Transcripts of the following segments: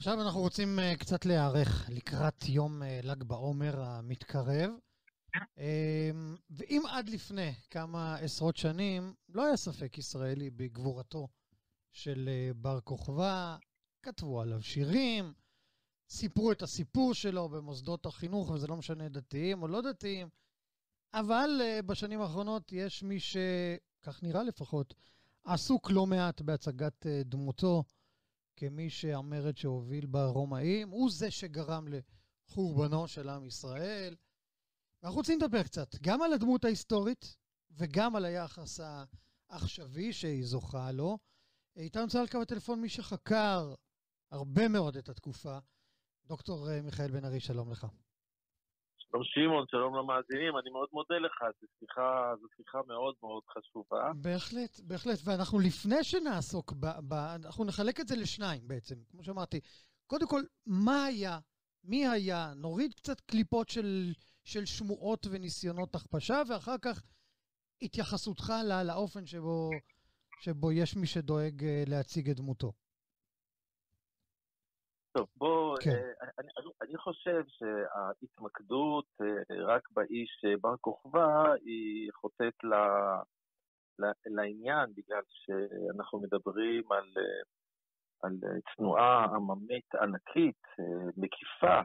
עכשיו אנחנו רוצים uh, קצת להיערך לקראת יום uh, ל"ג בעומר המתקרב. Um, ואם עד לפני כמה עשרות שנים לא היה ספק ישראלי בגבורתו של uh, בר כוכבא, כתבו עליו שירים, סיפרו את הסיפור שלו במוסדות החינוך, וזה לא משנה דתיים או לא דתיים, אבל uh, בשנים האחרונות יש מי ש... כך נראה לפחות, עסוק לא מעט בהצגת uh, דמותו. כמי שהמרד שהוביל ברומאים, הוא זה שגרם לחורבנו של עם ישראל. ואנחנו רוצים לדבר קצת גם על הדמות ההיסטורית וגם על היחס העכשווי שהיא זוכה לו. איתנו נמצא על קו הטלפון מי שחקר הרבה מאוד את התקופה, דוקטור אה, מיכאל בן ארי, שלום לך. שלום שמעון, שלום למאזינים, אני מאוד מודה לך, זו שיחה, זו שיחה מאוד מאוד חשובה. בהחלט, בהחלט, ואנחנו לפני שנעסוק, ב, ב, אנחנו נחלק את זה לשניים בעצם, כמו שאמרתי. קודם כל, מה היה, מי היה, נוריד קצת קליפות של, של שמועות וניסיונות הכפשה, ואחר כך התייחסותך לא, לאופן שבו, שבו יש מי שדואג אה, להציג את דמותו. טוב, בוא, כן. אה, אני, אני, אני חושב שההתמקדות אה, רק באיש אה, בר כוכבא היא חוטאת ל, ל, לעניין, בגלל שאנחנו מדברים על, על תנועה עממית ענקית, מקיפה,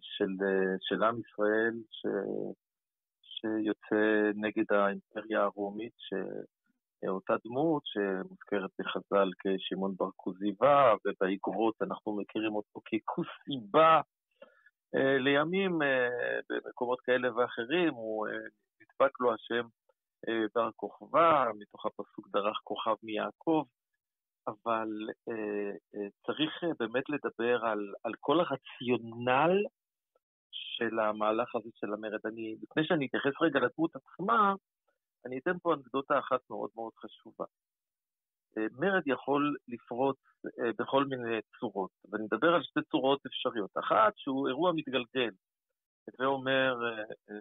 של, של עם ישראל, ש, שיוצא נגד האימפריה הרומית, ש... אותה דמות שמוזכרת בחז"ל כשמעון בר כוזיבא, ובאגרות אנחנו מכירים אותו ככוסיבה. אה, לימים, אה, במקומות כאלה ואחרים, הוא אה, נדבק לו השם בר כוכבא, מתוך הפסוק דרך כוכב מיעקב, אבל צריך באמת לדבר על, על כל הרציונל של המהלך הזה של המרד. אני, לפני שאני אתייחס רגע לדמות עצמה, אני אתן פה אנקדוטה אחת מאוד מאוד חשובה. אה, מרד יכול לפרוץ אה, בכל מיני צורות, ואני מדבר על שתי צורות אפשריות. אחת, שהוא אירוע מתגלגל. זה אומר, אה,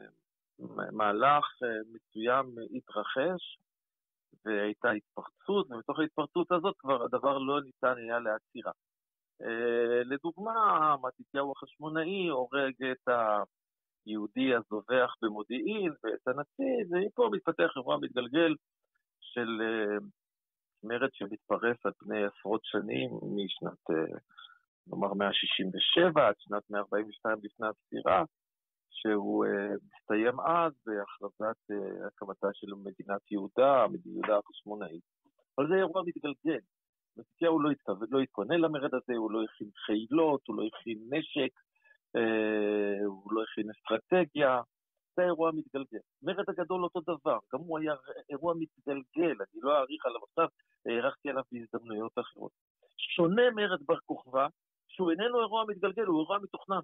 מהלך מסוים התרחש, והייתה התפרצות, ומתוך ההתפרצות הזאת כבר הדבר לא ניתן היה לעצירה. לדוגמה, מתתיהו החשמונאי הורג את ה... היהודי הזובח במודיעין ואת הנציב, ומפה מתפתח אירוע מתגלגל של uh, מרד שמתפרס על פני עשרות שנים, משנת, uh, נאמר, 167 עד שנת 142 לפני הספירה, שהוא uh, מסתיים אז בהכרזת הקמתה של מדינת יהודה, יהודה החשמונאית. אבל זה אירוע מתגלגל. מתתיהו לא, לא התכונן למרד הזה, הוא לא הכין חילות, הוא לא הכין נשק, אה, הוא לא הכין אסטרטגיה, זה אירוע מתגלגל. מרד הגדול אותו דבר, גם הוא היה אירוע מתגלגל, אני לא אאריך עליו עכשיו, הארכתי עליו בהזדמנויות אחרות. שונה מרד בר כוכבא, שהוא איננו אירוע מתגלגל, הוא אירוע מתוכנן.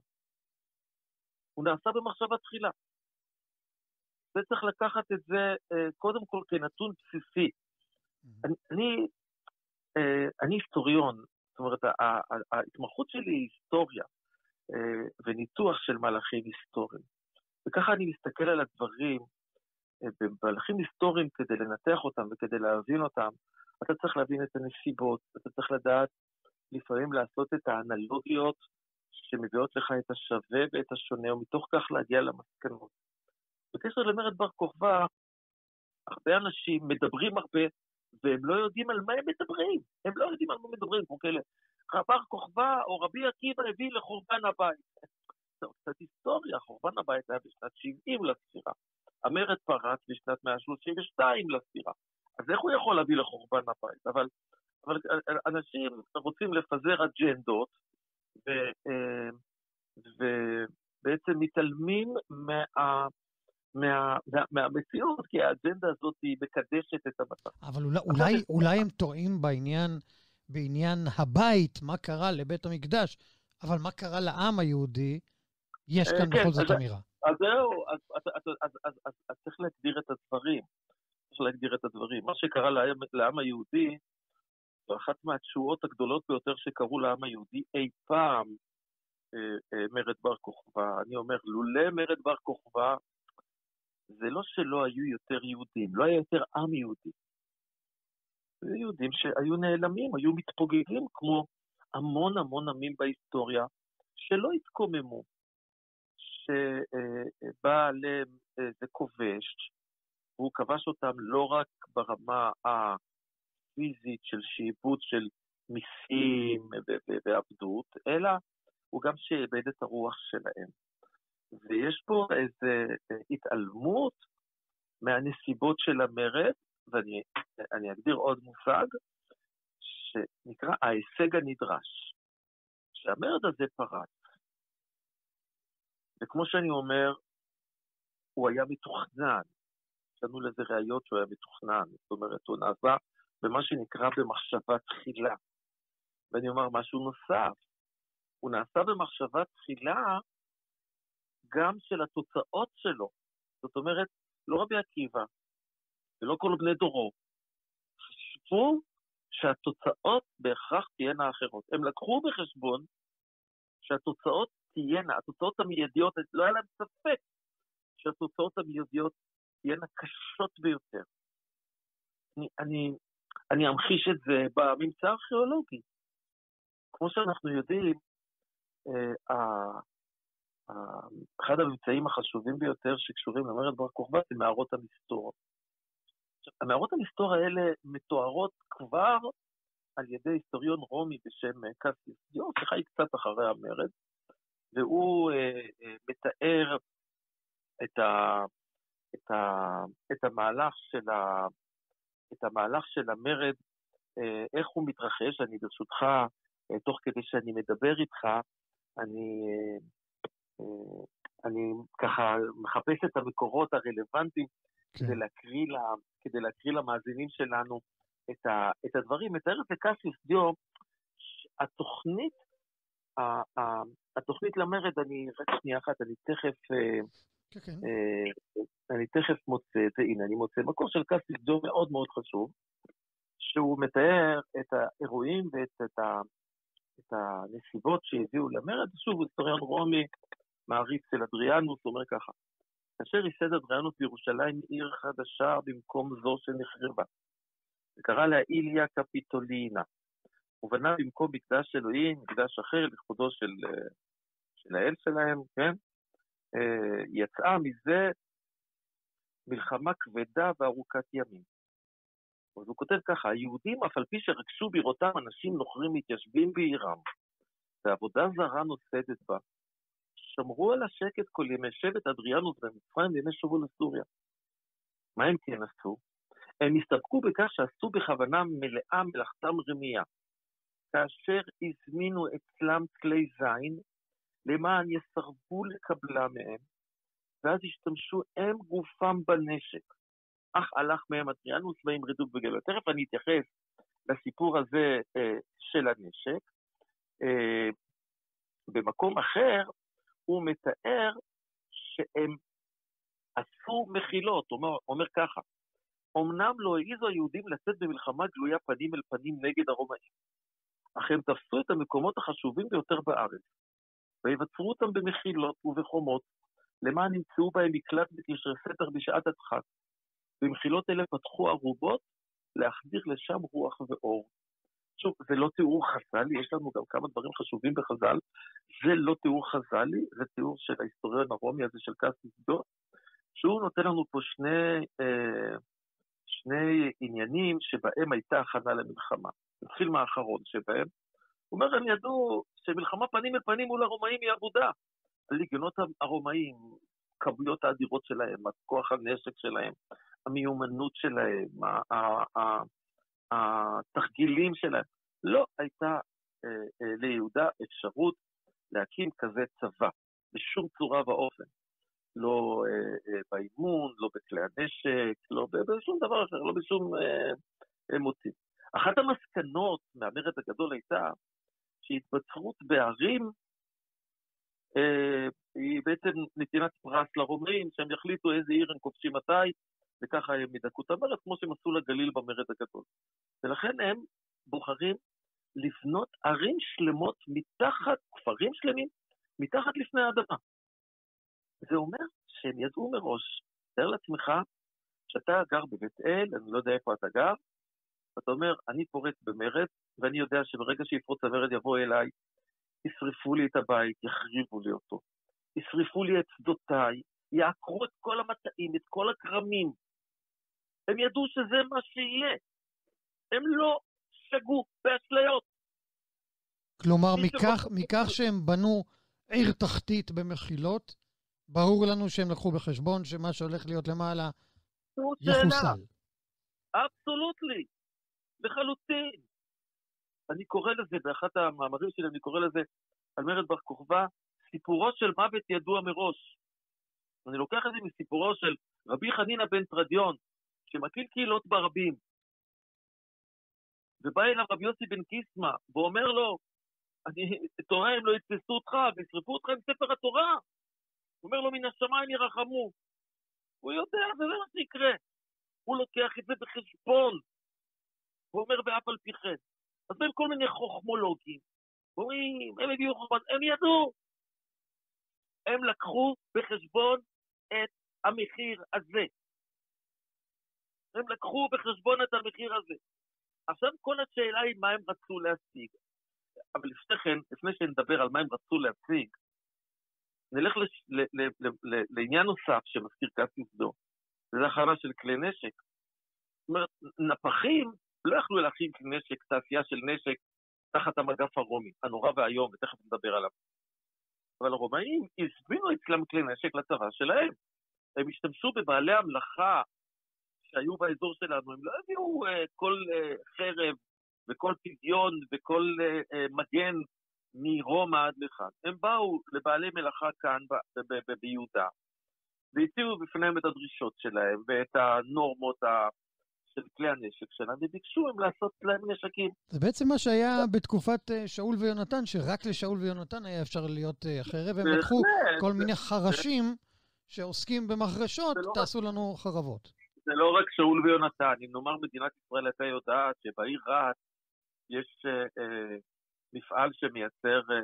הוא נעשה במחשבה תחילה. זה צריך לקחת את זה אה, קודם כל כנתון בסיסי. אני, אני, אה, אני היסטוריון, זאת אומרת, ההתמחות שלי היא היסטוריה. אה, וניתוח של מהלכים היסטוריים. וככה אני מסתכל על הדברים, אה, במהלכים היסטוריים כדי לנתח אותם וכדי להבין אותם, אתה צריך להבין את הנסיבות, אתה צריך לדעת לפעמים לעשות את האנלוגיות שמביאות לך את השווה ואת השונה, ומתוך כך להגיע למסקנות. בקשר למרד בר כוכבא, הרבה אנשים מדברים הרבה, והם לא יודעים על מה הם מדברים. הם לא יודעים על מה מדברים, כמו כאלה. בר כוכבא או רבי עקיבא הביא לחורבן הבית. טוב, קצת היסטוריה, חורבן הבית היה בשנת 70 לספירה. המרד פרץ בשנת 132 לספירה. אז איך הוא יכול להביא לחורבן הבית? אבל, אבל אנשים רוצים לפזר אג'נדות, אה, ובעצם מתעלמים מה... מה, מה, מהמציאות, כי האג'נדה הזאת היא מקדשת את המצב. אבל אולי, אולי, אולי הם טועים בעניין בעניין הבית, מה קרה לבית המקדש, אבל מה קרה לעם היהודי, יש כאן כן, בכל זאת אמירה. אז זהו, אז, אז, אז, אז, אז, אז, אז צריך להגדיר את הדברים. צריך להגדיר את הדברים. מה שקרה לעם, לעם היהודי, זו אחת מהתשואות הגדולות ביותר שקרו לעם היהודי אי פעם, אה, אה, מרד בר כוכבא. אני אומר, לולא מרד בר כוכבא, זה לא שלא היו יותר יהודים, לא היה יותר עם יהודי. יהודים שהיו נעלמים, היו מתפוגגים כמו המון המון עמים בהיסטוריה שלא התקוממו, שבא עליהם איזה כובש, והוא כבש אותם לא רק ברמה הפיזית של שעבוד של מיסים ועבדות, אלא הוא גם שעבד את הרוח שלהם. ויש פה איזו התעלמות מהנסיבות של המרד, ואני אגדיר עוד מושג, שנקרא ההישג הנדרש. שהמרד הזה פרץ. וכמו שאני אומר, הוא היה מתוכנן. יש לנו לזה ראיות שהוא היה מתוכנן. זאת אומרת, הוא נעשה במה שנקרא במחשבה תחילה. ואני אומר משהו נוסף, הוא נעשה במחשבה תחילה גם של התוצאות שלו. זאת אומרת, לא רבי עקיבא ולא כל בני דורו חשבו שהתוצאות בהכרח תהיינה אחרות. הם לקחו בחשבון שהתוצאות תהיינה, התוצאות המיידיות, לא היה להם ספק שהתוצאות המיידיות תהיינה קשות ביותר. אני, אני, אני אמחיש את זה בממצא הארכיאולוגי. כמו שאנחנו יודעים, אה, אחד הממצאים החשובים ביותר שקשורים למרד בר כוכבא זה מערות המסתור. המערות המסתור האלה מתוארות כבר על ידי היסטוריון רומי בשם קסיוס דיו, שחי קצת אחרי המרד, והוא אה, אה, מתאר את, ה, את, ה, את, המהלך של ה, את המהלך של המרד, אה, איך הוא מתרחש. אני ברשותך, אה, תוך כדי שאני מדבר איתך, אני, אה, אה, אני ככה מחפש את המקורות הרלוונטיים כן. כדי, להקריא לה, כדי להקריא למאזינים שלנו את, ה, את הדברים. מתאר את זה קסיוס דיו, התוכנית, ה, ה, התוכנית למרד, אני, רק שנייה אחת, אני תכף, אה, כן, כן. אני תכף מוצא את זה, הנה, אני מוצא מקור של קסיוס דיו מאוד מאוד חשוב, שהוא מתאר את האירועים ואת את ה, את הנסיבות שהביאו למרד, שוב, היסטוריון רומי, מעריץ של אדריאנוס, אומר ככה, כאשר ייסד אדריאנוס בירושלים עיר חדשה במקום זו שנחרבה. וקרא לה איליה קפיטולינה. הוא בנה במקום מקדש אלוהים, מקדש אחר לכבודו של, של האל שלהם, כן? אה, יצאה מזה מלחמה כבדה וארוכת ימים. אז הוא כותב ככה, היהודים, אף על פי שרגשו בראותם אנשים נוכרים מתיישבים בעירם, ועבודה זרה נוסדת בה, שמרו על השקט כל ימי שבט אדריאנוס במצרים וימי שובו לסוריה. מה הם כן עשו? הם הסתפקו בכך שעשו בכוונה מלאה מלאכתם רמייה, כאשר הזמינו אצלם כלי זין, למען יסרבו לקבלה מהם, ואז השתמשו הם גופם בנשק. אך הלך מהם אדריאנוס וימרדו בגלל. תכף אני אתייחס לסיפור הזה אה, של הנשק. אה, במקום אחר, הוא מתאר שהם עשו מחילות, הוא אומר, אומר ככה, אמנם לא העיזו היהודים לצאת במלחמה גלויה פנים אל פנים נגד הרומאים, אך הם תפסו את המקומות החשובים ביותר בארץ, ויבצרו אותם במחילות ובחומות, למען ימצאו בהם מקלט ותשרי סתר בשעת הדחק. במחילות אלה פתחו ערובות להחדיר לשם רוח ואור. שוב, זה לא תיאור חז"לי, יש לנו גם כמה דברים חשובים בחז"ל. זה לא תיאור חז"לי, זה תיאור של ההיסטוריון הרומי הזה של קסיס דו, שהוא נותן לנו פה שני, אה, שני עניינים שבהם הייתה הכנה למלחמה. נתחיל מהאחרון שבהם. הוא אומר, הם ידעו שמלחמה פנים אל פנים מול הרומאים היא עבודה. הליגיונות הרומאים, כמויות האדירות שלהם, הכוח הנשק שלהם, המיומנות שלהם, התרגילים שלהם. לא הייתה אה, אה, ליהודה אפשרות להקים כזה צבא, בשום צורה ואופן. לא אה, באימון, לא בכלי הנשק, לא בשום דבר אחר, לא בשום מוטיב. אחת המסקנות מהמרד הגדול הייתה שהתבצרות בערים היא בעצם נתינת פרס לרומאים, שהם יחליטו איזה עיר הם כובשים מתי, וככה הם ידכאו את המרד, כמו שהם עשו לגליל במרד הגדול. ולכן הם בוחרים לבנות ערים שלמות מתחת, כפרים שלמים, מתחת לפני האדמה. זה אומר שהם ידעו מראש, תאר לעצמך שאתה גר בבית אל, אני לא יודע איפה אתה גר, אתה אומר, אני פורץ במרד, ואני יודע שברגע שיפרוץ המרד יבוא אליי, ישרפו לי את הבית, יחריבו לי אותו. ישרפו לי את שדותיי, יעקרו את כל המטעים, את כל הכרמים. הם ידעו שזה מה שיהיה. הם לא שגו באשליות. כלומר, מכך, מכך שהם בנו עיר תחתית במחילות, ברור לנו שהם לקחו בחשבון שמה שהולך להיות למעלה יחוסל. אבסולוטלי, לחלוטין. אני קורא לזה, באחת המאמרים שלי אני קורא לזה, על מרד בר כוכבא, סיפורו של מוות ידוע מראש. אני לוקח את זה מסיפורו של רבי חנינא בן תרדיון, שמקים קהילות ברבים, ובא אליו רבי יוסי בן קיסמא, ואומר לו, אני תוהה אם לא יתפסו אותך וישרפו אותך עם ספר התורה. הוא אומר לו, מן השמיים ירחמו. הוא יודע, זה לא מה שיקרה. הוא לוקח את זה בחשבון. הוא אומר, ואף על פי כן. אז בין כל מיני חוכמולוגים, אומרים, הם הביאו חוכמה, הם ידעו. הם לקחו בחשבון את המחיר הזה. הם לקחו בחשבון את המחיר הזה. עכשיו כל השאלה היא מה הם רצו להשיג. אבל לפני כן, לפני שנדבר על מה הם רצו להשיג, נלך לש, ל, ל, ל, ל, לעניין נוסף שמזכיר קסיוס דו, וזה הכנה של כלי נשק. זאת אומרת, נפחים לא יכלו להכין כלי נשק, תעשייה של נשק, תחת המגף הרומי, הנורא והיום, ותכף נדבר עליו. אבל הרומאים הזמינו אצלם כלי נשק לצבא שלהם. הם השתמשו בבעלי המלאכה שהיו באזור שלנו, הם לא הביאו uh, כל uh, חרב וכל פדיון וכל uh, uh, מגן מרומא עד לכאן. הם באו לבעלי מלאכה כאן ביהודה, והציבו בפניהם את הדרישות שלהם ואת הנורמות ה... של כלי הנשק שלהם, וביקשו הם לעשות להם נשקים. זה בעצם מה שהיה בתקופת שאול ויונתן, שרק לשאול ויונתן היה אפשר להיות חרב, הם לקחו כל מיני חרשים שעוסקים במחרשות, לא תעשו לנו חרבות. זה לא רק שאול ויונתן, אם נאמר מדינת ישראל הייתה יודעת שבעיר רהט יש אה, אה, מפעל שמייצר אה,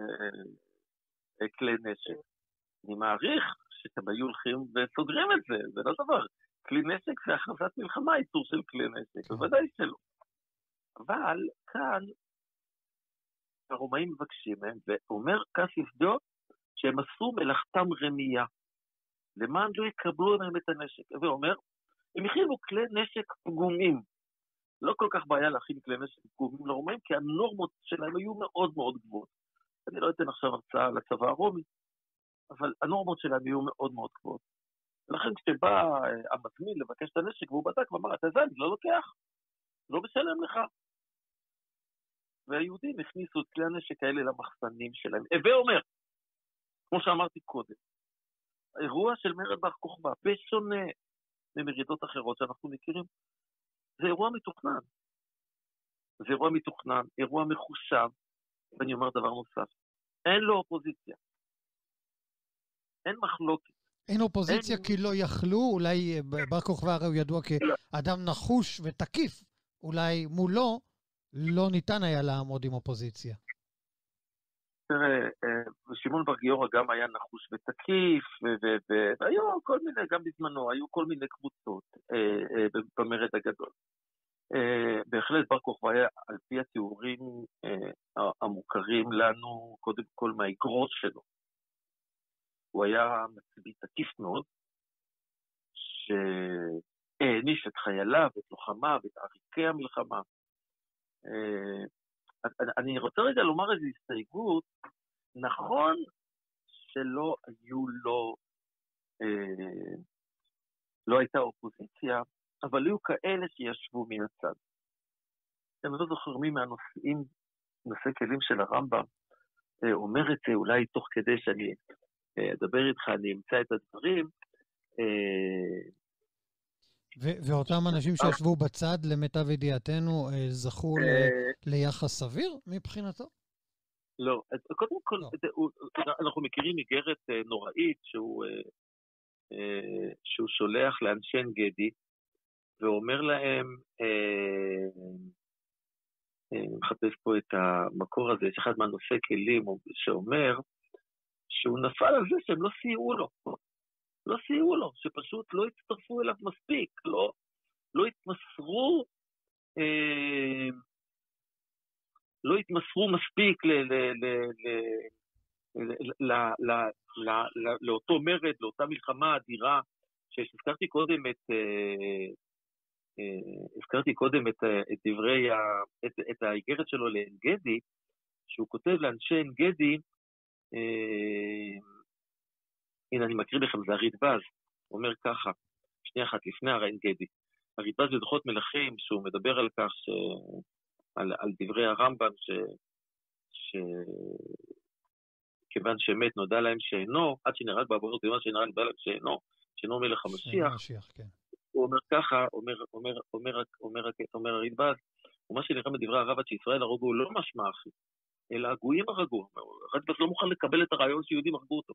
אה, כלי נשק. אני מעריך שאתם היו הולכים וסוגרים את זה, זה לא דבר. כלי נשק זה הכרזת מלחמה, איסור של כלי נשק, כן. בוודאי שלא. אבל כאן הרומאים מבקשים מהם, ואומר קסיס דו שהם עשו מלאכתם רמייה, למען לא יקבלו מהם את הנשק. ואומר, הם הכינו כלי נשק פגומים. לא כל כך בעיה להכין כלי נשק פגומים לרומאים, כי הנורמות שלהם היו מאוד מאוד גבוהות. אני לא אתן עכשיו הרצאה על הצבא הרומי, אבל הנורמות שלהם היו מאוד מאוד גבוהות. ולכן כשבא אה, המזמין לבקש את הנשק והוא בדק ואמר, אתה יודע, אני לא לוקח, לא משלם לך. והיהודים הכניסו את כלי הנשק האלה למחסנים שלהם. הווה אומר, כמו שאמרתי קודם, האירוע של מרד בר כוכבא, בשונה ממרידות אחרות שאנחנו מכירים. זה אירוע מתוכנן. זה אירוע מתוכנן, אירוע מחושב, ואני אומר דבר נוסף, אין לו אופוזיציה. אין מחלוקת. אין אופוזיציה אין... כי לא יכלו, אולי אה, בר כוכבא הרי הוא ידוע כאדם נחוש ותקיף, אולי מולו לא ניתן היה לעמוד עם אופוזיציה. תראה, אה, שמעון בר גיורא גם היה נחוש ותקיף, והיו כל מיני, גם בזמנו, היו כל מיני קבוצות אה, אה, במרד הגדול. בהחלט בר כוכבא היה, על פי התיאורים המוכרים לנו, קודם כל מהאגרות שלו. הוא היה מצביא תקיף מאוד, שהעניש את חייליו, את לוחמיו, את עריקי המלחמה. אני רוצה רגע לומר איזו הסתייגות. נכון שלא היו לו, אה, לא הייתה אופוזיציה, אבל היו כאלה שישבו מן הצד. אני לא זוכר מי מהנושאים, נושאי כלים של הרמב"ם, אה, אומר את זה אולי תוך כדי שאני אה, אדבר איתך, אני אמצא את הדברים. ואותם אנשים אה. שישבו בצד, למיטב ידיעתנו, אה, זכו אה. ליחס סביר מבחינתו? לא. קודם כל, לא. אנחנו מכירים איגרת נוראית שהוא, שולח לאנשי עין גדי, ואומר להם, אני מחפש פה את המקור הזה, יש אחד מהנושאי כלים שאומר שהוא נפל על זה שהם לא סייעו לו. לא סייעו לו, שפשוט לא הצטרפו אליו מספיק, לא, לא התמסרו אה, לא התמסרו מספיק ל, ל, ל, ל, לאותו מרד, לאותה מלחמה אדירה, שהזכרתי קודם את, אה, אה, הזכרתי קודם את, את דברי, את, האיגרת שלו לעין גדי, שהוא כותב לאנשי עין גדי, אה, הנה אני מקריא לכם, זה הרדב"ז, הוא אומר ככה, שנייה אחת לפני עין גדי, הרדב"ז בדוחות מלכים, שהוא מדבר על כך, ש... על, על דברי הרמב"ם, ש... ש... כיוון שמת נודע להם שאינו, עד שנהרג בעבורות, כיוון שנהרג נודע להם שאינו, שאינו מלך המשיח. המשיח, כן. הוא אומר ככה, אומר, אומר, אומר, אומר, אומר הרדב"ז, ומה שנראה מדברי הרב עד שישראל הרגו לא משמע אחי, אלא הגויים הרגו. הרדב"ז לא מוכן לקבל את הרעיון שיהודים הרגו אותו.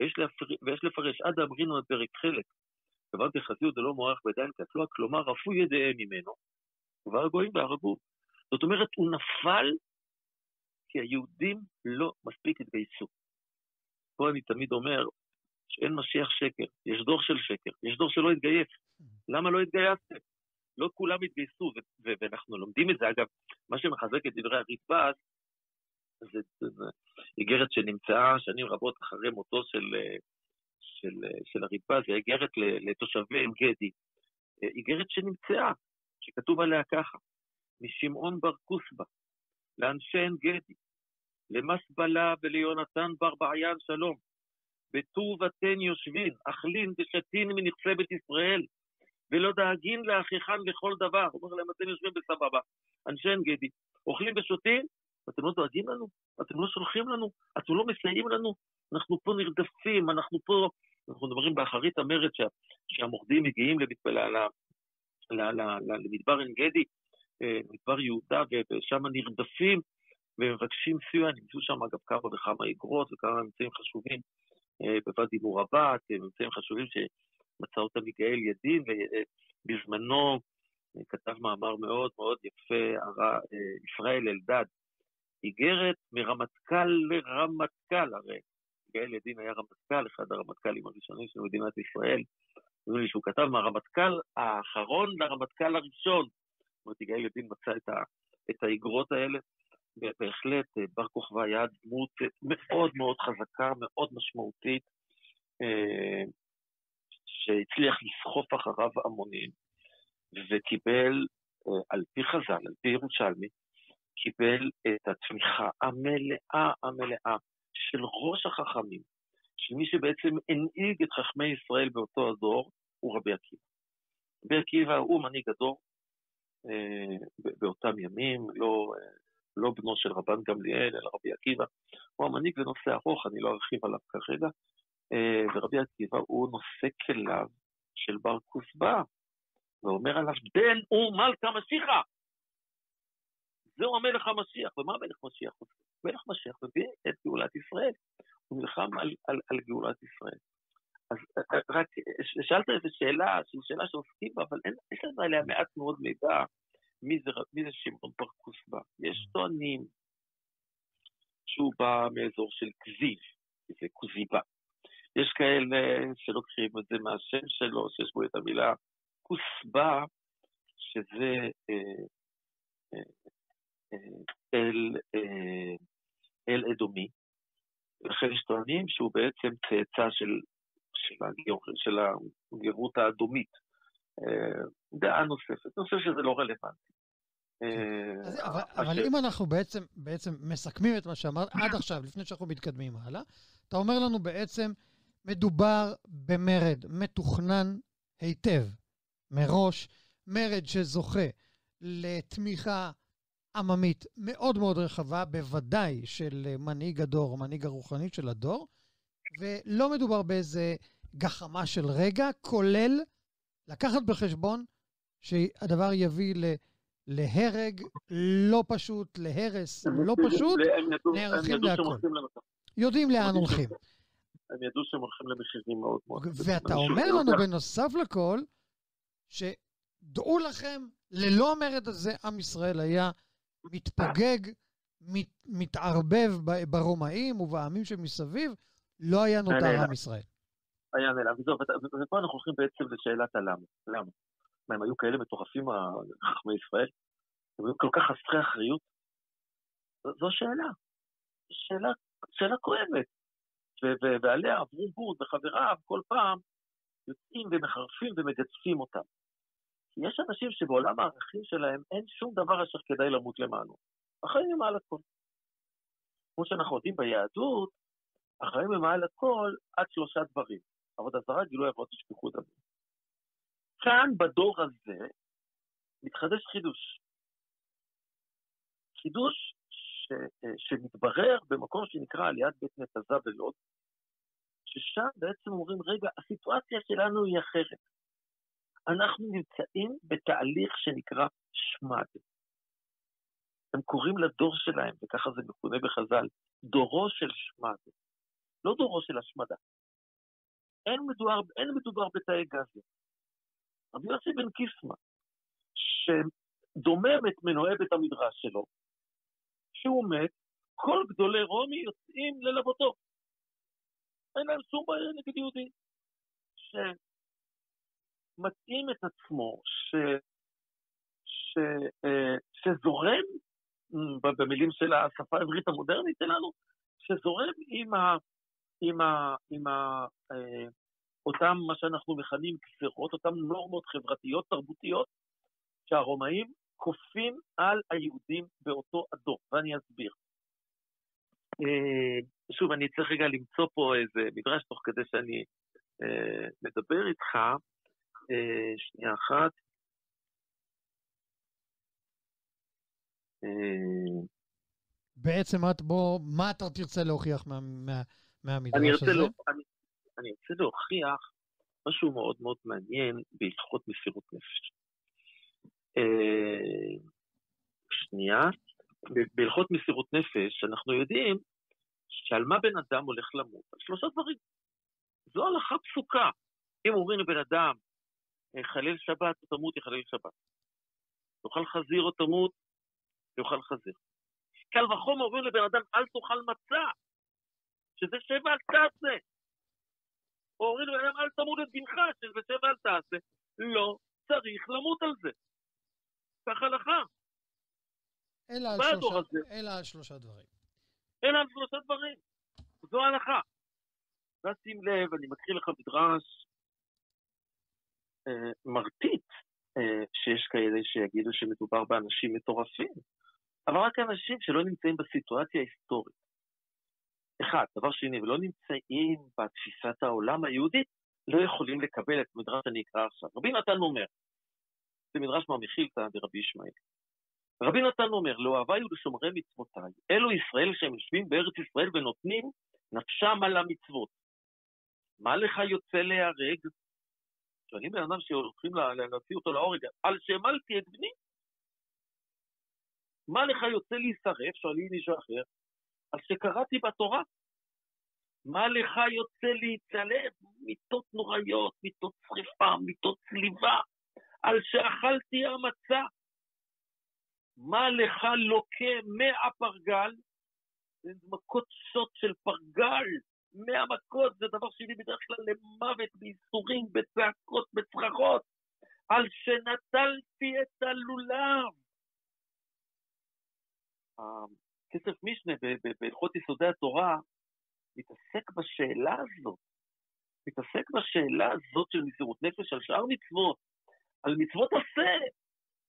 ויש, לפר... ויש לפרש עד אמרינו את פרק חלק. דבר בחזיות זה לא מוערך בידיים כתלוע, כלומר רפו ידיהם ממנו, והרגועים והרגו. זאת אומרת, הוא נפל כי היהודים לא מספיק התגייסו. פה אני תמיד אומר שאין משיח שקר, יש דור של שקר, יש דור שלא התגייס. למה לא התגייסתם? לא כולם התגייסו, ואנחנו לומדים את זה. אגב, מה שמחזק את דברי הרדב"ז, זה, איגרת שנמצאה שנים רבות אחרי מותו של, של, של הרדב"ז, זה איגרת לתושבי עין גדי. איגרת שנמצאה, שכתוב עליה ככה, משמעון בר כוסבא, לאנשי עין גדי, למסבלה וליונתן בר בעיין שלום, בטוב אתן יושבין, אכלין ושתין מנכסי בית ישראל, ולא דאגין לאחיכן לכל דבר. הוא אומר להם, אתם יושבים בסבבה, אנשי עין גדי, אוכלים ושותים, ואתם לא דואגים לנו? אתם לא שולחים לנו? אתם לא מסייעים לנו? אנחנו פה נרדפים, אנחנו פה... אנחנו מדברים באחרית המרד שה, שהמורדים מגיעים למדבר עין גדי, אה, מדבר יהודה, ושם נרדפים ומבקשים סיוע, נמצאו שם אגב כמה וכמה אגרות וכמה ממצאים חשובים אה, בוואדי מורבת, אה, ממצאים חשובים שמצא אותם יגאל ידין, ובזמנו כתב מאמר מאוד מאוד יפה, ישראל אלדד, איגרת מרמטכ"ל לרמטכ"ל, הרי יגאל ידין היה רמטכ"ל, אחד הרמטכ"לים הראשונים של מדינת ישראל, אומרים לי שהוא כתב מהרמטכ"ל האחרון לרמטכ"ל הראשון. זאת אומרת, יגאל ידין מצא את, ה, את האיגרות האלה, בהחלט אה, בר כוכבא היה דמות מאוד מאוד חזקה, מאוד משמעותית, אה, שהצליח לסחוף אחריו המונים, וקיבל, אה, על פי חז"ל, על פי ירושלמי, קיבל את התמיכה המלאה המלאה של ראש החכמים, של מי שבעצם הנהיג את חכמי ישראל באותו הדור, הוא רבי עקיבא. רבי עקיבא הוא מנהיג הדור אה, באותם ימים, לא, אה, לא בנו של רבן גמליאל, אלא רבי עקיבא. הוא המנהיג לנושא ארוך, אני לא ארחיב עליו כרגע, אה, ורבי עקיבא הוא נושא כליו של בר כוסבא, ואומר עליו, בן ומלכה משיחה. זהו המלך המשיח. ומה המלך משיח עושה? מלך משיח מביא את גאולת ישראל. הוא נלחם על, על, על גאולת ישראל. אז אה, אה, רק שאלת איזו שאלה, שהיא שאלה שעוסקים בה, אבל אין, יש לנו עליה מעט מאוד מידע מי זה, מי זה שמעון בר כוסבא. יש טוענים שהוא בא מאזור של כזיב, זה כוזיבה. יש כאלה שלוקחים את זה מהשם שלו, שיש בו את המילה כוסבא, שזה אה, אה, אל, אה, אל אדומי. לכן יש טוענים שהוא בעצם צאצא של, של, הגיר, של הגרות האדומית. אה, דעה נוספת. אני חושב שזה לא רלוונטי. אה, אז, אבל, אבל אם אנחנו בעצם, בעצם מסכמים את מה שאמרת עד עכשיו, לפני שאנחנו מתקדמים הלאה, אתה אומר לנו בעצם, מדובר במרד מתוכנן היטב, מראש, מרד שזוכה לתמיכה עממית מאוד מאוד רחבה, בוודאי של מנהיג הדור, מנהיג הרוחנית של הדור, ולא מדובר באיזה גחמה של רגע, כולל לקחת בחשבון שהדבר יביא ל... להרג לא פשוט, להרס לא פשוט, נערכים להכל. יודעים לאן הולכים. הם ידעו שהם הולכים למחירים מאוד מאוד. ואתה אומר לנו בנוסף לכל, שדעו לכם, ללא המרד הזה, עם ישראל היה מתפוגג, מת, מתערבב ברומאים ובעמים שמסביב, לא היה נותר עם ישראל. היה נעלם. ופה אנחנו הולכים בעצם לשאלת הלמה. למה? מה, הם היו כאלה מטורפים, חכמי ישראל? הם היו כל כך חסרי אחריות? זו שאלה. שאלה, שאלה כואבת. ועליה אברום בורד וחבריו כל פעם יוצאים ומחרפים ומגדפים אותם. יש אנשים שבעולם הערכים שלהם אין שום דבר אשר כדאי למות למענו. החיים הם מעל הכל. כמו שאנחנו יודעים ביהדות, החיים הם מעל הכל עד שלושה דברים. עבודה זרה, גילוי עבוד ושפיכות דמים. כאן, בדור הזה, מתחדש חידוש. חידוש ש, שמתברר במקום שנקרא עליית בית נתזה בלוד, ששם בעצם אומרים, רגע, הסיטואציה שלנו היא אחרת. אנחנו נמצאים בתהליך שנקרא שמד. הם קוראים לדור שלהם, וככה זה מכונה בחז"ל, דורו של שמד, לא דורו של השמדה. אין מדובר, אין מדובר בתאי גזים. רבי יוסי בן קיסמא, שדומם את מנועי בית המדרש שלו, שהוא מת, כל גדולי רומי יוצאים ללוותו. אין להם שום בעיה נגד יהודי. שמתאים את עצמו, ש... ש... אה, שזורם, במילים של השפה העברית המודרנית שלנו, שזורם עם, ה... עם, ה... עם ה... אה, אותם, מה שאנחנו מכנים גזירות, אותן נורמות חברתיות, תרבותיות, שהרומאים כופים על היהודים באותו הדור, ואני אסביר. אה, שוב, אני צריך רגע למצוא פה איזה מדרש תוך כדי שאני אה, מדבר איתך. אה, שנייה אחת. בעצם את בוא, מה אתה תרצה להוכיח מה, מה, מהמדרש אני הזה? לא, אני, אני רוצה להוכיח משהו מאוד מאוד מעניין בהלכות מסירות נפש. שנייה, בהלכות מסירות נפש, אנחנו יודעים שעל מה בן אדם הולך למות? על שלושה דברים. זו הלכה פסוקה. אם אומרים לבן אדם, אה, חלל שבת או תמות, יחלל שבת. תאכל חזיר או תמות, יאכל חזיר. קל וחומר אומרים לבן אדם, אל תאכל מצה, שזה שבע אל תעשה. או אומרים לבן אדם, אל תמות את בנך, שזה שבע אל תעשה. לא צריך למות על זה. כך הלכה. אלא על, שלושה, אלא על שלושה דברים. אלא על שלושה דברים. זו ההלכה. ואז שים לב, אני מקריא לך מדרש מרטיט, אה, שיש כאלה שיגידו שמדובר באנשים מטורפים, אבל רק אנשים שלא נמצאים בסיטואציה ההיסטורית. אחד, דבר שני, ולא נמצאים בתפיסת העולם היהודית, לא יכולים לקבל את מדרש שאני אקרא עכשיו. רבי נתן אומר, זה מדרש מהמחילתא ברבי ישמעאל. רבי נתן אומר, לאוהביי ולשומרי מצוותיי, אלו ישראל שהם יושבים בארץ ישראל ונותנים נפשם על המצוות. מה לך יוצא להיהרג? שואלים בן אדם שהולכים להוציא אותו להורג, על שהמלתי את בני? מה לך יוצא להישרף? שואלים מישהו אחר, על שקראתי בתורה. מה לך יוצא להצלב? מיטות נוראיות, מיטות שריפה, מיטות צליבה, על שאכלתי המצה. מה לך לוקה מאה פרגל? זה מכות שוט של פרגל, מאה מכות, זה דבר שני בדרך כלל למוות, בייסורים, בצעקות, בצרחות, על שנטלתי את הלולב. כסף משנה בהלכות יסודי התורה מתעסק בשאלה הזאת, מתעסק בשאלה הזאת של מסירות נפש על שאר מצוות, על מצוות עשה.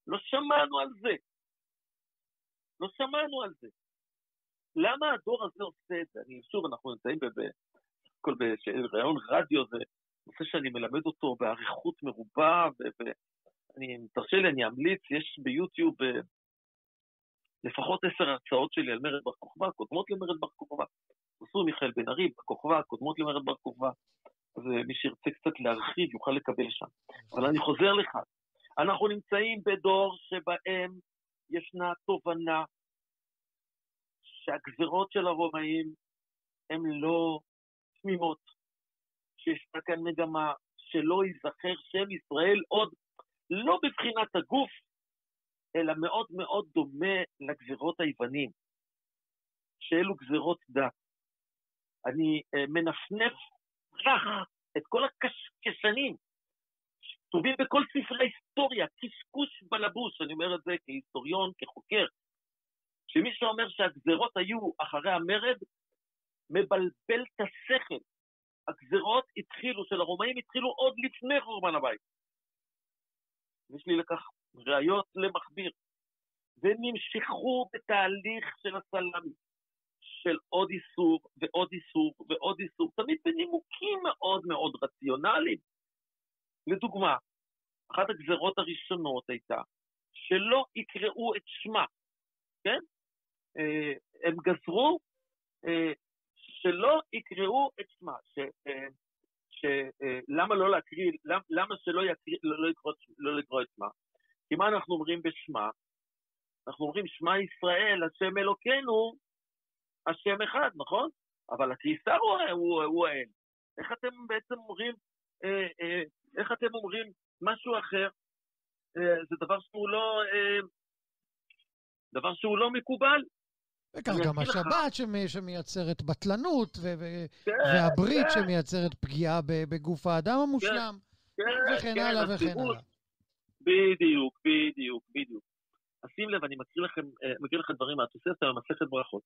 לא שמענו על זה. לא שמענו על זה. למה הדור הזה עושה את זה? אני, שוב, אנחנו נמצאים בכל בראיון רדיו, זה נושא שאני מלמד אותו באריכות מרובה, ואני, תרשה לי, אני אמליץ, יש ביוטיוב אה, לפחות עשר הרצאות שלי על מרד בר כוכבא, קודמות למרד בר כוכבא. עשו מיכאל בן ארי, בר כוכבא, קודמות למרד בר כוכבא. אז אה, מי שירצה קצת להרחיב יוכל לקבל שם. אבל אני חוזר לך, אנחנו נמצאים בדור שבהם ישנה תובנה שהגזרות של הרומאים הן לא תמימות, שיש כאן מגמה שלא ייזכר שם ישראל עוד לא בבחינת הגוף, אלא מאוד מאוד דומה לגזרות היוונים, שאלו גזרות דת. אני uh, מנפנף רך את כל הקשקשנים כתובים בכל ספרי ההיסטוריה, קשקוש בלבוש, אני אומר את זה כהיסטוריון, כחוקר, שמי שאומר שהגזרות היו אחרי המרד, מבלבל את השכל. הגזרות התחילו, של הרומאים התחילו עוד לפני חורבן הבית. יש לי לכך ראיות למכביר. ונמשכו בתהליך של הסלאמי, של עוד איסור ועוד איסור ועוד איסור, תמיד בנימוקים מאוד מאוד רציונליים. לדוגמה, אחת הגזרות הראשונות הייתה שלא יקראו את שמה, כן? אה, הם גזרו אה, שלא יקראו את שמה, ש, אה, ש, למה לא להקריא, למה שלא יקריא, לא, לא, לקרוא, לא לקרוא את שמה? כי מה אנחנו אומרים בשמה? אנחנו אומרים שמע ישראל, השם אלוקינו, השם אחד, נכון? אבל הקיסר הוא, הוא, הוא האל. איך אתם בעצם אומרים, אה, אה, איך אתם אומרים משהו אחר? אה, זה דבר שהוא לא, אה, דבר שהוא לא מקובל. וכך גם השבת לך... שמייצרת בטלנות, ו- כן, והברית כן. שמייצרת פגיעה בגוף האדם המושלם, כן, וכן כן, הלאה וכן הלאה. בדיוק, בדיוק, בדיוק. אז שים לב, אני מקריא לכם, אה, מקריא לכם דברים מהתוספתא במסכת ברכות.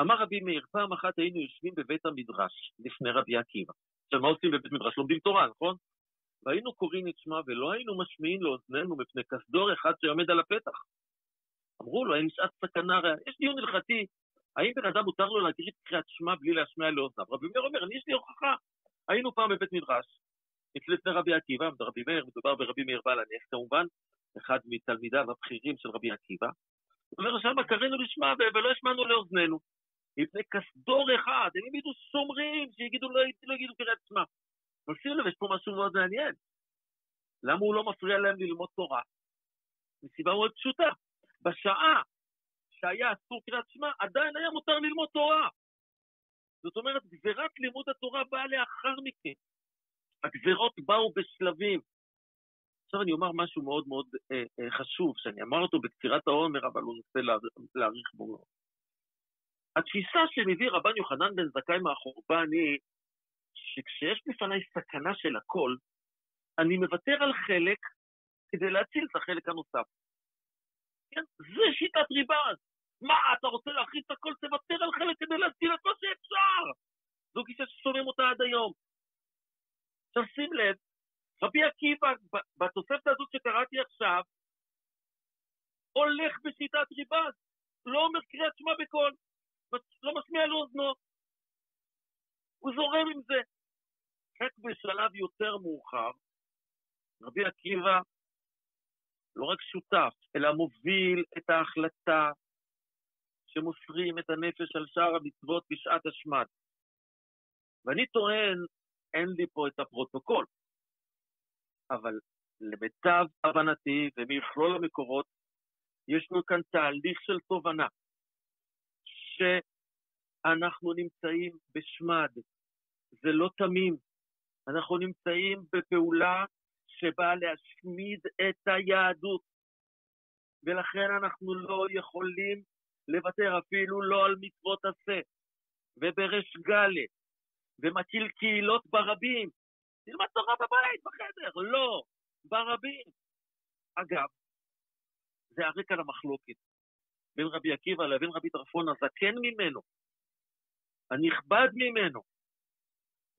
אמר רבי מאיר, פעם אחת היינו יושבים בבית המדרש לפני רבי עקיבא. עכשיו, מה עושים בבית מדרש? לומדים תורה, נכון? והיינו קוראים את שמה ולא היינו משמיעים לאוזנינו מפני כסדור אחד שעומד על הפתח. אמרו לו, אין שעת סכנה, יש דיון הלכתי, האם בן אדם מותר לו להקריא את קריאת שמע בלי להשמיע לאוזניו? רבי מאיר אומר, אני יש לי הוכחה. היינו פעם בבית מדרש, לפני רבי עקיבא, רבי מאיר, מדובר ברבי מאיר בעל הנס כמובן, אחד מתלמידיו הבכירים של רבי עקיבא, הוא אומר, שם קראנו לשמה ולא השמענו לאוזנינו. מפני כסדור אחד, הם יגידו שומרים, שיגידו, לא, לא יגידו קריאת שמע. אבל שים לב, יש פה משהו מאוד מעניין. למה הוא לא מפריע להם ללמוד תורה? מסיבה מאוד פשוטה. בשעה שהיה אסור קריאת שמע, עדיין היה מותר ללמוד תורה. זאת אומרת, גזירת לימוד התורה באה לאחר מכן. הגזירות באו בשלבים. עכשיו אני אומר משהו מאוד מאוד אה, אה, חשוב, שאני אמר אותו בקצירת העומר, אבל הוא נושא להאריך בו מאוד. התפיסה שמביא רבן יוחנן בן זכאי מהחורבן היא שכשיש לפניי סכנה של הכל, אני מוותר על חלק כדי להציל את החלק הנוסף. כן? זה שיטת ריבאז. מה, אתה רוצה להכריז את הכל, תוותר על חלק כדי להציל את מה שאפשר. זו גישה ששומעים אותה עד היום. עכשיו שים לב, רבי עקיבא, בתוספת הזאת שקראתי עכשיו, הולך בשיטת ריבז, לא אומר קריאת שמע בקול, לא משמיע לאוזנו. הוא זורם עם זה. רק בשלב יותר מאוחר, רבי עקיבא לא רק שותף, אלא מוביל את ההחלטה שמוסרים את הנפש על שאר המצוות בשעת השמד. ואני טוען, אין לי פה את הפרוטוקול, אבל למיטב הבנתי ומכלול המקורות, יש לנו כאן תהליך של תובנה, שאנחנו נמצאים בשמד, זה לא תמים, אנחנו נמצאים בפעולה שבאה להשמיד את היהדות, ולכן אנחנו לא יכולים לוותר אפילו לא על מצוות עשה, ובריש גלה, ומטיל קהילות ברבים, תלמד תורה בבית, בחדר. לא, ברבים. אגב, זה הרקע למחלוקת בין רבי עקיבא לבין רבי טרפון הזקן ממנו, הנכבד ממנו.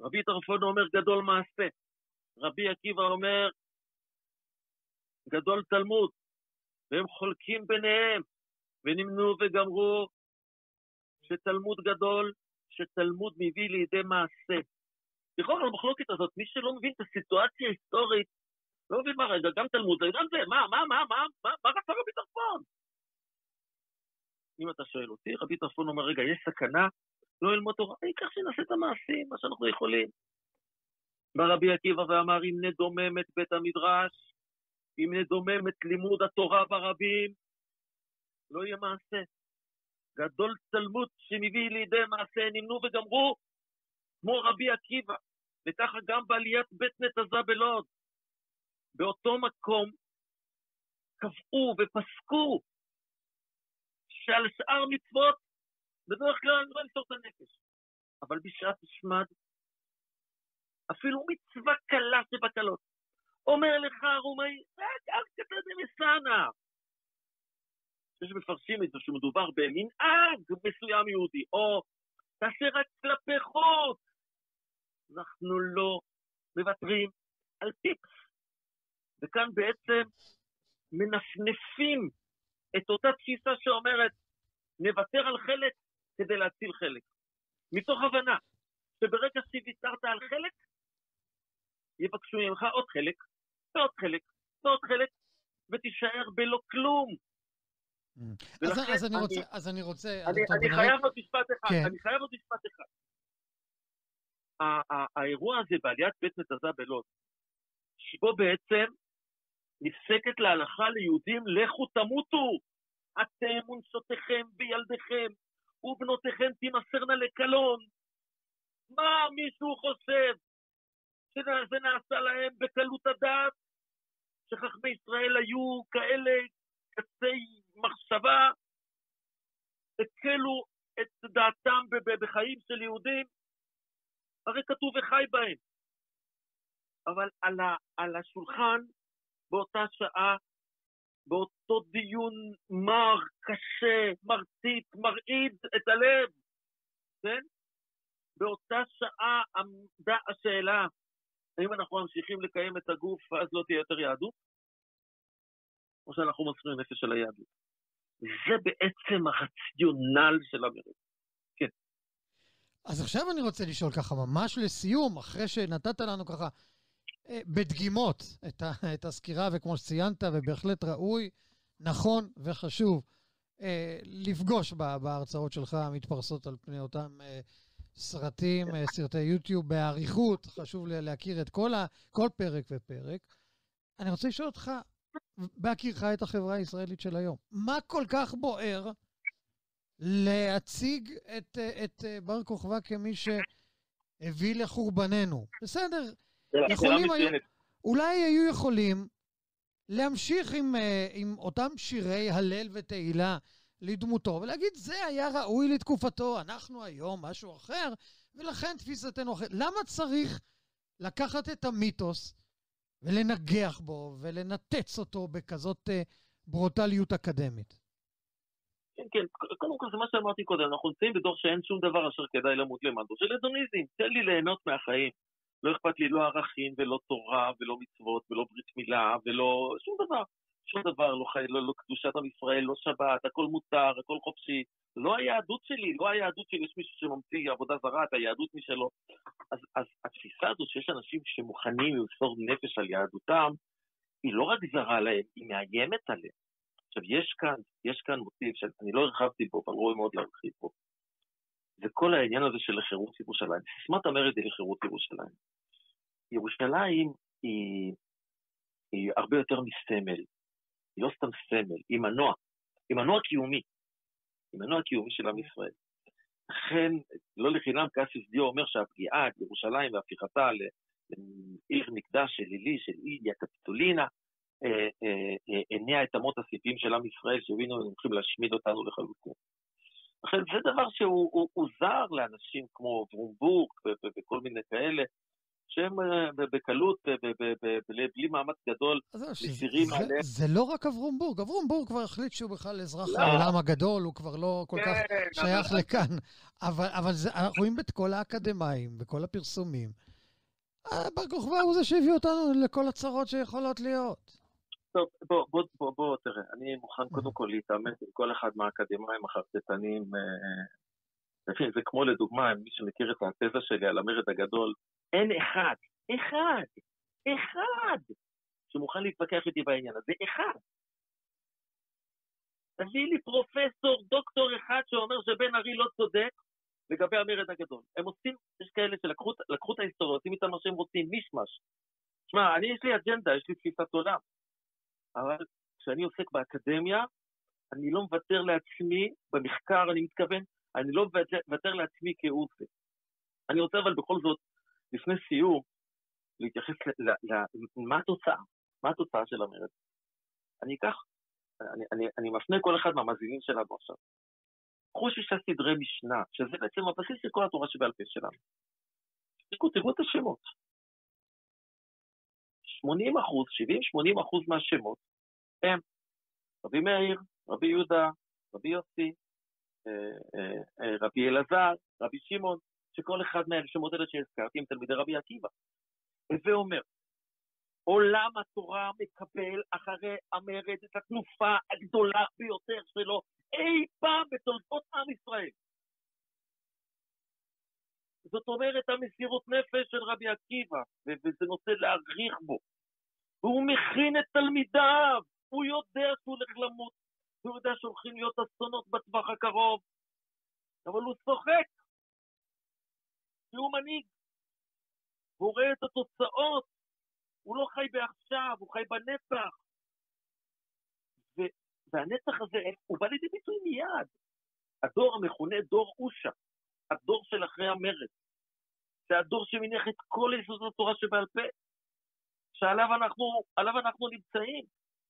רבי טרפון אומר גדול מעשה, רבי עקיבא אומר גדול תלמוד, והם חולקים ביניהם, ונמנו וגמרו שתלמוד גדול, שתלמוד מביא לידי מעשה. לכאורה המחלוקת הזאת, מי שלא מבין את הסיטואציה ההיסטורית, לא מבין מה רגע, גם תלמוד, גם זה, מה, מה, מה, מה, מה, מה רצה רבי טרפון? אם אתה שואל אותי, רבי טרפון אומר, רגע, יש סכנה, לא ללמוד תורה, העיקר שנעשה את המעשים, מה שאנחנו יכולים. בא רבי עקיבא ואמר, אם נדומם את בית המדרש, אם נדומם את לימוד התורה ברבים, לא יהיה מעשה. גדול תלמוד שמביא לידי מעשה נמנו וגמרו, כמו רבי עקיבא. וככה גם בעליית בית נתזה בלוד. באותו מקום קבעו ופסקו שעל שאר מצוות בדרך כלל לא למסור את הנפש. אבל בשעת השמד, אפילו מצווה קלה שבקלות, אומר לך הרומאי, רק אל כתבי מסנה. יש מפרשים את זה שמדובר במנהג מסוים יהודי, או תעשה רק כלפי חוץ. אנחנו לא מוותרים על טיפס. וכאן בעצם מנפנפים את אותה תפיסה שאומרת, נוותר על חלק כדי להציל חלק. מתוך הבנה שברגע שוויתרת על חלק, יבקשו ממך עוד חלק, ועוד חלק, ועוד חלק, ותישאר בלא כלום. Mm. אז, אז, אני רוצה, אז אני רוצה... אני, אני חייב עוד משפט אחד, כן. אני חייב עוד משפט אחד. האירוע הזה בעליית בית נתזה בלוד, שבו בעצם נפסקת להלכה ליהודים, לכו תמותו, אתם ונשותיכם וילדיכם ובנותיכם תימסרנה לקלון. מה מישהו חושב? שזה נעשה להם בקלות הדעת? שחכמי ישראל היו כאלה קצי מחשבה, הקלו את דעתם בחיים של יהודים? הרי כתוב וחי בהם. אבל על, ה, על השולחן באותה שעה, באותו דיון מר, קשה, מרטיט, מרעיד את הלב, כן? באותה שעה עמדה השאלה, האם אנחנו ממשיכים לקיים את הגוף ואז לא תהיה יותר יהדות? או שאנחנו מוסרים נפש על היהדות? זה בעצם הרציונל של המרד. כן. אז עכשיו אני רוצה לשאול ככה, ממש לסיום, אחרי שנתת לנו ככה אה, בדגימות את, ה, את הסקירה, וכמו שציינת, ובהחלט ראוי, נכון וחשוב אה, לפגוש בהרצאות שלך המתפרסות על פני אותם אה, סרטים, אה, סרטי יוטיוב באריכות, חשוב להכיר את כל, ה, כל פרק ופרק. אני רוצה לשאול אותך, בהכירך את החברה הישראלית של היום, מה כל כך בוער להציג את, אה, את אה, בר כוכבא כמי שהביא לחורבננו? בסדר, יכולים היו, אולי היו יכולים להמשיך עם, עם אותם שירי הלל ותהילה לדמותו, ולהגיד, זה היה ראוי לתקופתו, אנחנו היום משהו אחר, ולכן תפיסתנו אחרת. למה צריך לקחת את המיתוס ולנגח בו ולנתץ אותו בכזאת uh, ברוטליות אקדמית? כן, כן, קודם כל זה מה שאמרתי קודם, אנחנו נמצאים בדור שאין שום דבר אשר כדאי למות למדו, של הדוניזם, תן לי ליהנות מהחיים. לא אכפת לי לא ערכים ולא תורה ולא מצוות ולא ברית מילה ולא שום דבר. שום דבר, לא, לא, לא קדושת עם ישראל, לא שבת, הכל מותר, הכל חופשי. לא היהדות שלי, לא היהדות שלי, יש מישהו שממציא עבודה זרה, את היהדות משלו. אז, אז התפיסה הזאת שיש אנשים שמוכנים למסור נפש על יהדותם, היא לא רק זרה להם, היא מאיימת עליהם. עכשיו, יש כאן, יש כאן מוטיב שאני לא הרחבתי בו, אבל ראוי מאוד להרחיב בו. זה כל העניין הזה של חירות ירושלים. סיסמת המרד היא לחירות ירושלים. ירושלים היא, היא הרבה יותר מסמל, היא לא סתם סמל, היא מנוע, היא מנוע קיומי, היא מנוע קיומי של עם ישראל. לכן, לא לחינם קסיוס דיו אומר שהפגיעה בירושלים והפיכתה לעיר מקדש אלילי של איליה קפטולינה, אה, אה, אה, הניע את אמות הסיפים של עם ישראל שהבינו הם הולכים להשמיד אותנו לחלוטין. לכן זה דבר שהוא זר לאנשים כמו ברומבורג וכל מיני כאלה, שהם אה, בקלות, בלי מאמץ גדול, מסירים עליהם. זה לא רק אברום בורג, אברום בורג כבר החליט שהוא בכלל אזרח לא. העולם הגדול, הוא כבר לא כל כך כן, שייך לכאן. אבל אנחנו רואים את כל האקדמאים וכל הפרסומים. בר כוכבא הוא זה שהביא אותנו לכל הצרות שיכולות להיות. טוב, בוא, בוא, בוא, בוא, תראה, אני מוכן קודם כל להתעמת עם כל אחד מהאקדמאים החרטטנים. אה, זה כמו לדוגמה, מי שמכיר את התזה שלי על המרד הגדול, אין אחד, אחד, אחד, שמוכן להתווכח איתי בעניין הזה, אחד. תביא לי פרופסור, דוקטור אחד שאומר שבן ארי לא צודק לגבי המרד הגדול. הם עושים, יש כאלה שלקחו את ההיסטוריה, עושים איתם מה שהם רוצים, מישמש. שמע, אני, יש לי אג'נדה, יש לי תפיסת עולם. אבל כשאני עוסק באקדמיה, אני לא מוותר לעצמי, במחקר אני מתכוון, אני לא מוותר לעצמי כהוא זה. אני רוצה אבל בכל זאת לפני סיום, להתייחס למה התוצאה, מה התוצאה של המרד. אני אקח, אני, אני, אני מפנה כל אחד מהמאזינים שלנו עכשיו. קחו שישה סדרי משנה, שזה בעצם הבסיס של כל התורה שבעל פה שלנו. תראו את השמות. 80 אחוז, 70-80 אחוז מהשמות הם רבי מאיר, רבי יהודה, רבי יוסי, אה, אה, אה, רבי אלעזר, רבי שמעון, שכל אחד מהשמות האלה שהזכרתי הם תלמידי רבי עקיבא. הווה אומר, עולם התורה מקבל אחרי המרד את התנופה הגדולה ביותר שלו אי פעם בתולדות עם ישראל. זאת אומרת, המסירות נפש של רבי עקיבא, וזה נושא להעריך בו. והוא מכין את תלמידיו, הוא יודע שהוא הולך למות, הוא יודע שהולכים להיות אסונות בטווח הקרוב, אבל הוא צוחק, כי הוא מנהיג. הוא רואה את התוצאות, הוא לא חי בעכשיו, הוא חי בנצח. ו- והנצח הזה, הוא בא לידי ביטוי מיד. הדור המכונה דור אושה, הדור של אחרי המרד. זה הדור שמניח את כל יסודות התורה שבעל פה, שעליו אנחנו, אנחנו נמצאים,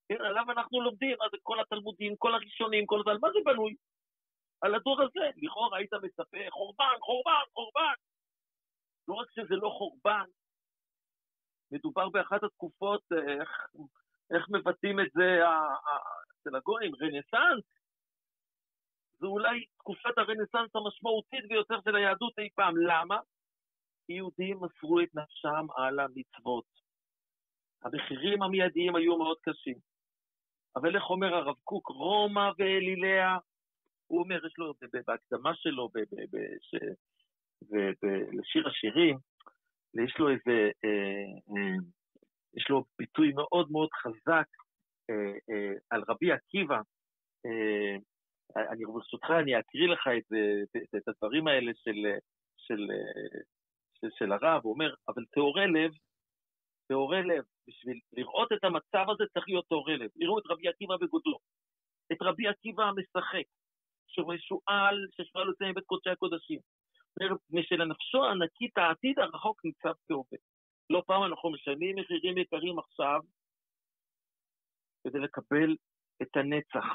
כן, עליו אנחנו לומדים, אז כל התלמודים, כל הראשונים, כל זה, על מה זה בנוי? על הדור הזה. לכאורה היית מצפה, חורבן, חורבן, חורבן. לא רק שזה לא חורבן, מדובר באחת התקופות, איך, איך מבטאים את זה אצל הגויים, רנסאנס. זו אולי תקופת הרנסאנס המשמעותית ביותר של היהדות אי פעם. למה? יהודים מסרו את נפשם על המצוות. המחירים המיידיים היו מאוד קשים. אבל איך אומר הרב קוק, רומא ואליליה, הוא אומר, יש לו בהקדמה שלו לשיר השירים, יש לו איזה, אה, אה, יש לו ביטוי מאוד מאוד חזק אה, על רבי עקיבא. אני ברשותך, אני אקריא לך את, את, את הדברים האלה של, של, של, של הרב, הוא אומר, אבל טהורי לב, טהורי לב, בשביל לראות את המצב הזה צריך להיות טהורי לב. יראו את רבי עקיבא בגודלו, את רבי עקיבא המשחק, שרואה שועל, ששועל יוצא מבית קודשי הקודשים. משלנפשו הענקית העתיד הרחוק ניצב כעובד. לא פעם אנחנו משלמים מחירים יקרים עכשיו כדי לקבל את הנצח.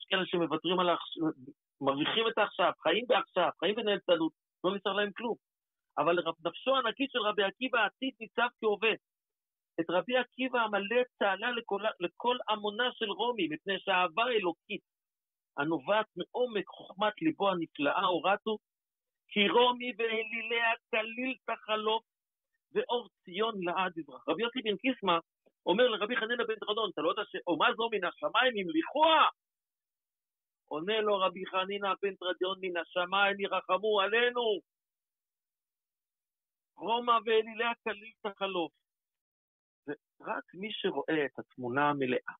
יש כאלה שמוותרים על העכשיו, מרוויחים את העכשיו, חיים בעכשיו, חיים בנהלתנות, לא נשאר להם כלום. אבל נפשו הענקית של רבי עקיבא העתיד ניצב כעובד. את רבי עקיבא המלא צהלה לכל, לכל עמונה של רומי, מפני שהאהבה האלוקית הנובעת מעומק חוכמת ליבו הנפלאה הורתו, כי רומי ואליליה כליל תחלוף ואור ציון לעד יברח. רבי יוסי בן קיסמא אומר לרבי חנינא בן תרדון, אתה לא יודע שאומה זו מן השמיים המליכוה? עונה לו רבי חנינא בן תרדון מן השמיים ירחמו עלינו. רומא ואליליה כליל תחלוף. ורק מי שרואה את התמונה המלאה,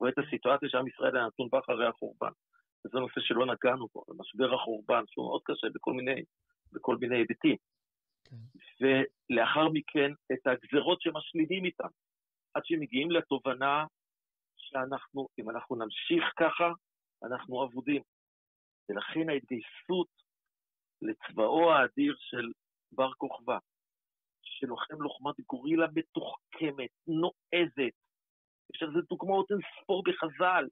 רואה את הסיטואציה שעם ישראל היה נתון בה אחרי החורבן, וזה נושא שלא נגענו בו, משבר החורבן, שהוא מאוד קשה בכל מיני, בכל מיני היבטים. כן. ולאחר מכן את הגזרות שמשלימים איתם, עד שמגיעים לתובנה שאנחנו, אם אנחנו נמשיך ככה, אנחנו אבודים. ולכן ההתגייסות לצבאו האדיר של בר כוכבא, שלוחם לוחמת גורילה מתוחכמת, נועזת. יש על זה דוגמאות אין ספור בחז"ל.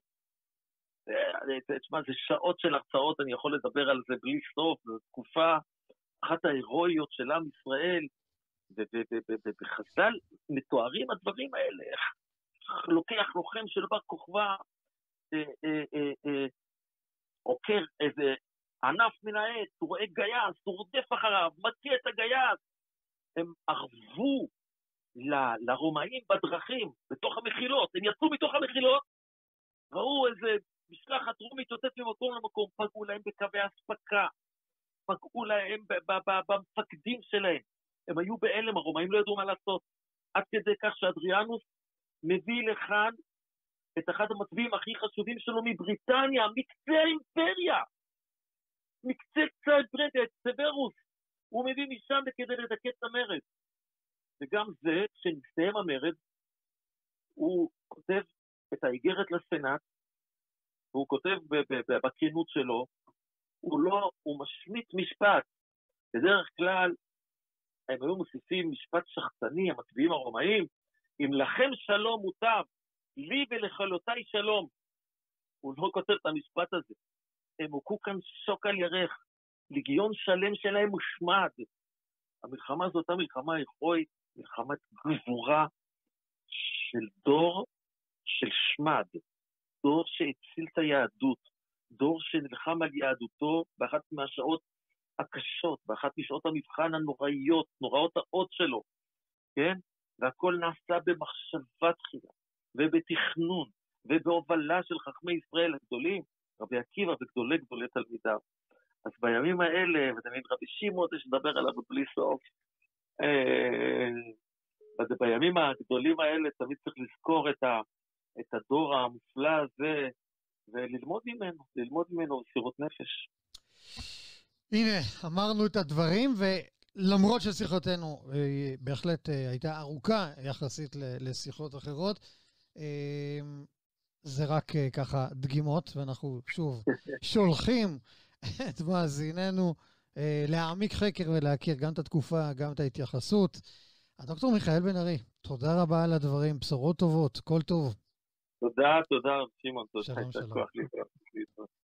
תשמע, זה שעות של הרצאות, אני יכול לדבר על זה בלי סוף, זו תקופה, אחת ההירואיות של עם ישראל, ובחז"ל מתוארים הדברים האלה, איך לוקח לוחם של בר כוכבא, אה, אה, אה, עוקר איזה ענף מן העץ, הוא רואה גייס, הוא רודף אחריו, מכה את הגייס. הם ערבו ל- לרומאים בדרכים, בתוך המחילות, הם יצאו מתוך המחילות, ראו איזה משלחת רומית יוצאת ממקום למקום, פגעו להם בקווי אספקה, פגעו להם במפקדים שלהם. הם היו בהלם, הרומאים לא ידעו מה לעשות. עד כדי כך שאדריאנוס מביא לכאן את אחד המצביעים הכי חשובים שלו מבריטניה, מקצה האימפריה. מקצה קצה האימפריה, את סברוס. הוא מביא משם כדי לדכא את המרד. וגם זה, כשנסתיים המרד, הוא כותב את האיגרת לסנאט, והוא כותב בכנות שלו, הוא לא, הוא משמיט משפט. בדרך כלל הם היו מוסיפים משפט שחצני, המצביעים הרומאים, אם לכם שלום מוטב, לי ולכלותיי שלום. הוא לא כותב את המשפט הזה. הם הוכו כאן שוק על ירך, ליגיון שלם שלהם מושמד. המלחמה הזאת הייתה מלחמה הירואית, מלחמת גבורה של דור של שמד, דור שהציל את היהדות, דור שנלחם על יהדותו באחת מהשעות הקשות, באחת משעות המבחן הנוראיות, נוראות האות שלו, כן? והכל נעשה במחשבה תחילה, ובתכנון, ובהובלה של חכמי ישראל הגדולים, רבי עקיבא וגדולי גדולי תלמידיו. אז בימים האלה, ותמיד רבי שמעון, יש לדבר עליו בלי סוף, אה, בימים הגדולים האלה תמיד צריך לזכור את, ה, את הדור המופלא הזה וללמוד ממנו, ללמוד ממנו בסירות נפש. הנה, אמרנו את הדברים, ולמרות ששיחותינו אה, בהחלט אה, הייתה ארוכה יחסית לשיחות אחרות, זה רק ככה דגימות, ואנחנו שוב שולחים את מאזיננו להעמיק חקר ולהכיר גם את התקופה, גם את ההתייחסות. הדוקטור מיכאל בן ארי, תודה רבה על הדברים, בשורות טובות, כל טוב. תודה, תודה, שמעון, תודה. שלום, שלום.